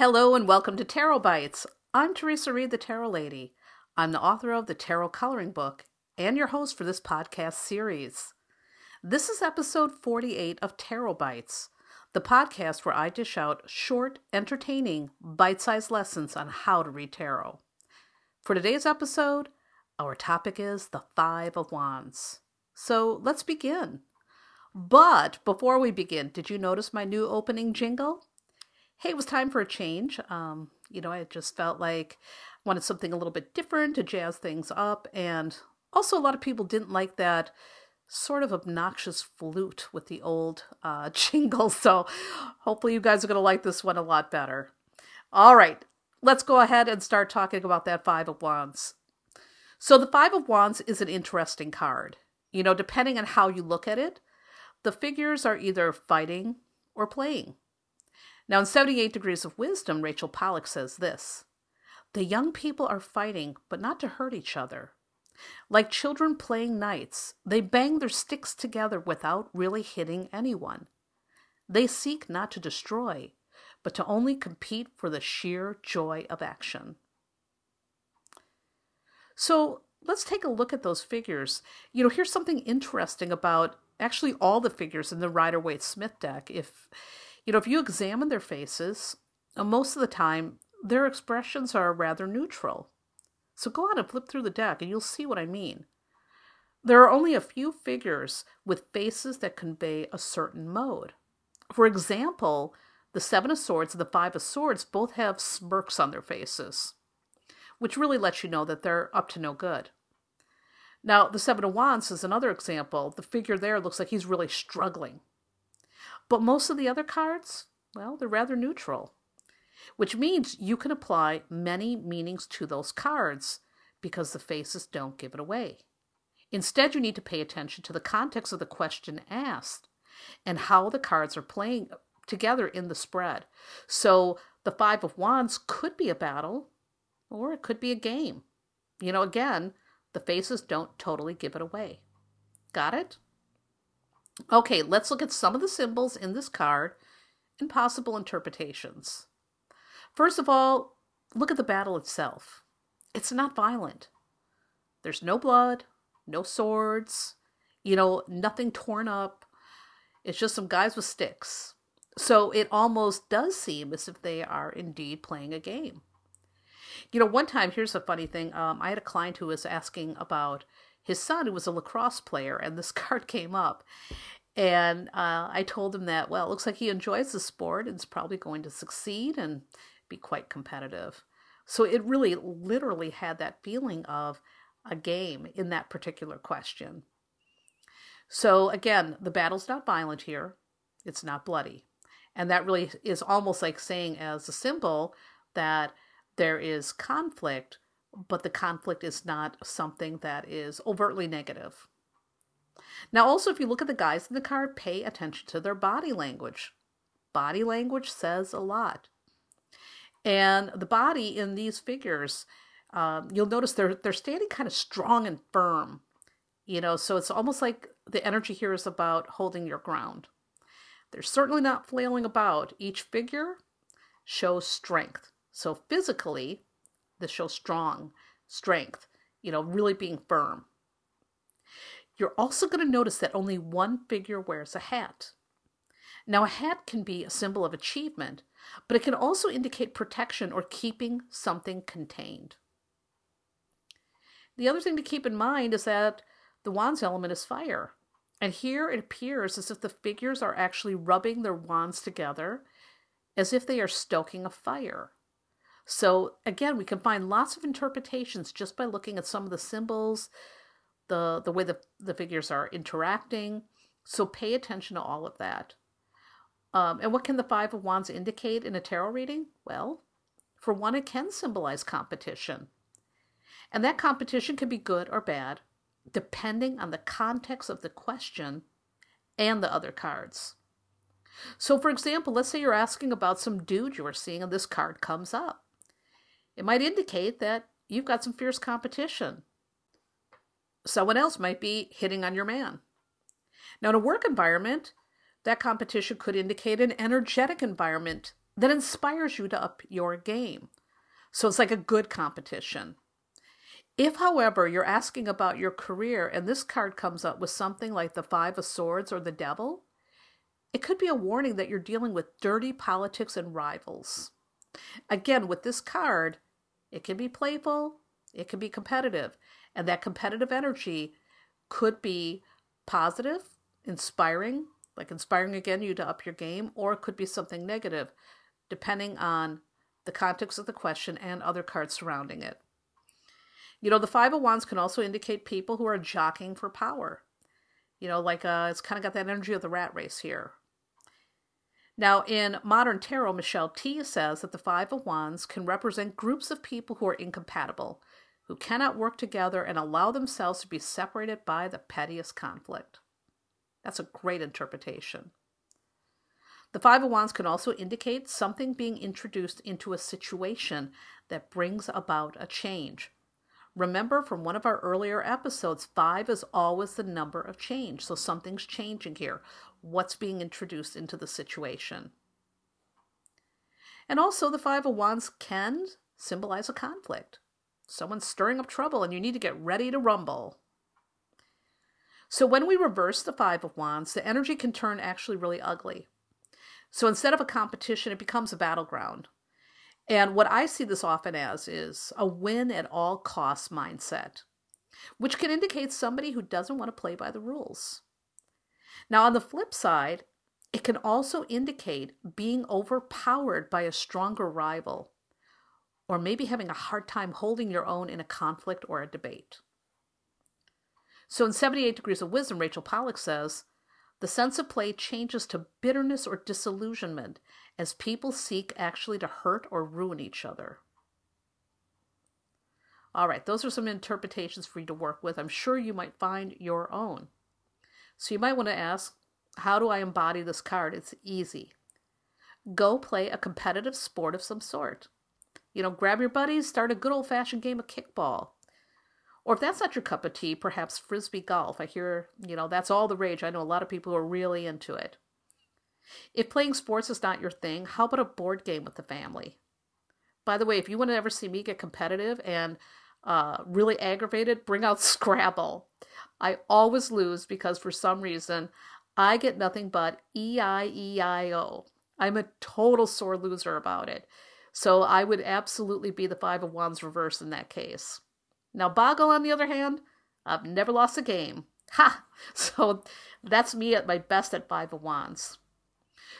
Hello and welcome to Tarot Bites. I'm Theresa Reed, the Tarot Lady. I'm the author of the Tarot Coloring Book and your host for this podcast series. This is episode 48 of Tarot Bites, the podcast where I dish out short, entertaining, bite sized lessons on how to read tarot. For today's episode, our topic is the Five of Wands. So let's begin. But before we begin, did you notice my new opening jingle? Hey, it was time for a change. Um, you know, I just felt like I wanted something a little bit different to jazz things up. And also, a lot of people didn't like that sort of obnoxious flute with the old uh, jingle. So hopefully, you guys are going to like this one a lot better. All right, let's go ahead and start talking about that Five of Wands. So, the Five of Wands is an interesting card. You know, depending on how you look at it, the figures are either fighting or playing. Now, in 78 Degrees of Wisdom, Rachel Pollack says this The young people are fighting, but not to hurt each other. Like children playing knights, they bang their sticks together without really hitting anyone. They seek not to destroy, but to only compete for the sheer joy of action. So let's take a look at those figures. You know, here's something interesting about actually all the figures in the Rider Waite Smith deck. If you know, if you examine their faces, uh, most of the time their expressions are rather neutral. So go on and flip through the deck and you'll see what I mean. There are only a few figures with faces that convey a certain mode. For example, the Seven of Swords and the Five of Swords both have smirks on their faces, which really lets you know that they're up to no good. Now, the Seven of Wands is another example. The figure there looks like he's really struggling. But most of the other cards, well, they're rather neutral, which means you can apply many meanings to those cards because the faces don't give it away. Instead, you need to pay attention to the context of the question asked and how the cards are playing together in the spread. So the Five of Wands could be a battle or it could be a game. You know, again, the faces don't totally give it away. Got it? Okay, let's look at some of the symbols in this card and possible interpretations. First of all, look at the battle itself. It's not violent. There's no blood, no swords, you know, nothing torn up. It's just some guys with sticks. So it almost does seem as if they are indeed playing a game. You know, one time, here's a funny thing. Um, I had a client who was asking about his son, who was a lacrosse player, and this card came up. And uh, I told him that, well, it looks like he enjoys the sport and is probably going to succeed and be quite competitive. So it really literally had that feeling of a game in that particular question. So again, the battle's not violent here, it's not bloody. And that really is almost like saying, as a symbol, that there is conflict, but the conflict is not something that is overtly negative. Now, also, if you look at the guys in the card, pay attention to their body language. Body language says a lot. And the body in these figures, um, you'll notice they're they're standing kind of strong and firm. You know, so it's almost like the energy here is about holding your ground. They're certainly not flailing about. Each figure shows strength. So physically, this shows strong strength, you know, really being firm. You're also going to notice that only one figure wears a hat. Now, a hat can be a symbol of achievement, but it can also indicate protection or keeping something contained. The other thing to keep in mind is that the wand's element is fire. And here it appears as if the figures are actually rubbing their wands together as if they are stoking a fire. So again, we can find lots of interpretations just by looking at some of the symbols, the, the way the, the figures are interacting. So pay attention to all of that. Um, and what can the Five of Wands indicate in a tarot reading? Well, for one, it can symbolize competition. And that competition can be good or bad, depending on the context of the question and the other cards. So, for example, let's say you're asking about some dude you are seeing and this card comes up. It might indicate that you've got some fierce competition. Someone else might be hitting on your man. Now, in a work environment, that competition could indicate an energetic environment that inspires you to up your game. So it's like a good competition. If, however, you're asking about your career and this card comes up with something like the Five of Swords or the Devil, it could be a warning that you're dealing with dirty politics and rivals. Again, with this card, it can be playful, it can be competitive, and that competitive energy could be positive, inspiring, like inspiring again you to up your game, or it could be something negative, depending on the context of the question and other cards surrounding it. You know, the Five of Wands can also indicate people who are jockeying for power. You know, like uh, it's kind of got that energy of the rat race here. Now, in modern tarot, Michelle Tea says that the Five of Wands can represent groups of people who are incompatible, who cannot work together and allow themselves to be separated by the pettiest conflict. That's a great interpretation. The Five of Wands can also indicate something being introduced into a situation that brings about a change. Remember from one of our earlier episodes, five is always the number of change. So something's changing here. What's being introduced into the situation? And also, the Five of Wands can symbolize a conflict. Someone's stirring up trouble and you need to get ready to rumble. So, when we reverse the Five of Wands, the energy can turn actually really ugly. So, instead of a competition, it becomes a battleground. And what I see this often as is a win at all costs mindset, which can indicate somebody who doesn't want to play by the rules. Now, on the flip side, it can also indicate being overpowered by a stronger rival, or maybe having a hard time holding your own in a conflict or a debate. So, in 78 Degrees of Wisdom, Rachel Pollack says, the sense of play changes to bitterness or disillusionment as people seek actually to hurt or ruin each other. All right, those are some interpretations for you to work with. I'm sure you might find your own. So you might want to ask, how do I embody this card? It's easy. Go play a competitive sport of some sort. You know, grab your buddies, start a good old fashioned game of kickball. Or if that's not your cup of tea, perhaps frisbee golf. I hear, you know, that's all the rage. I know a lot of people who are really into it. If playing sports is not your thing, how about a board game with the family? By the way, if you want to ever see me get competitive and uh, really aggravated, bring out Scrabble. I always lose because for some reason I get nothing but E I E I O. I'm a total sore loser about it. So I would absolutely be the Five of Wands reverse in that case. Now, Boggle, on the other hand, I've never lost a game. Ha! So that's me at my best at Five of Wands.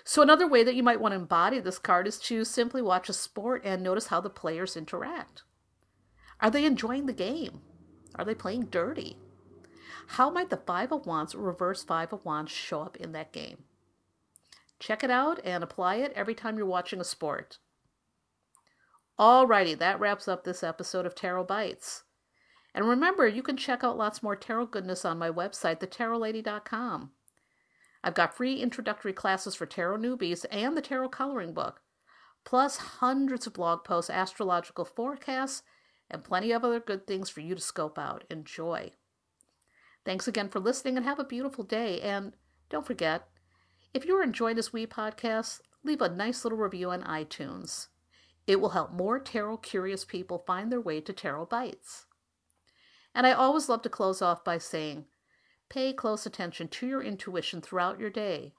So, another way that you might want to embody this card is to simply watch a sport and notice how the players interact. Are they enjoying the game? Are they playing dirty? How might the Five of Wands Reverse Five of Wands show up in that game? Check it out and apply it every time you're watching a sport. Alrighty, that wraps up this episode of Tarot Bites. And remember, you can check out lots more tarot goodness on my website, thetarotlady.com. I've got free introductory classes for tarot newbies and the tarot coloring book, plus hundreds of blog posts, astrological forecasts, and plenty of other good things for you to scope out. Enjoy. Thanks again for listening and have a beautiful day. And don't forget, if you're enjoying this wee podcast, leave a nice little review on iTunes. It will help more tarot curious people find their way to Tarot Bites. And I always love to close off by saying, pay close attention to your intuition throughout your day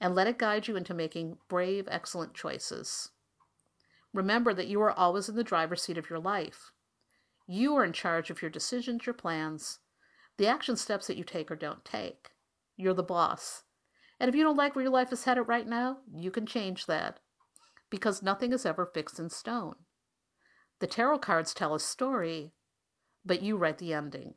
and let it guide you into making brave, excellent choices. Remember that you are always in the driver's seat of your life. You are in charge of your decisions, your plans, the action steps that you take or don't take. You're the boss. And if you don't like where your life is headed right now, you can change that. Because nothing is ever fixed in stone. The tarot cards tell a story, but you write the ending.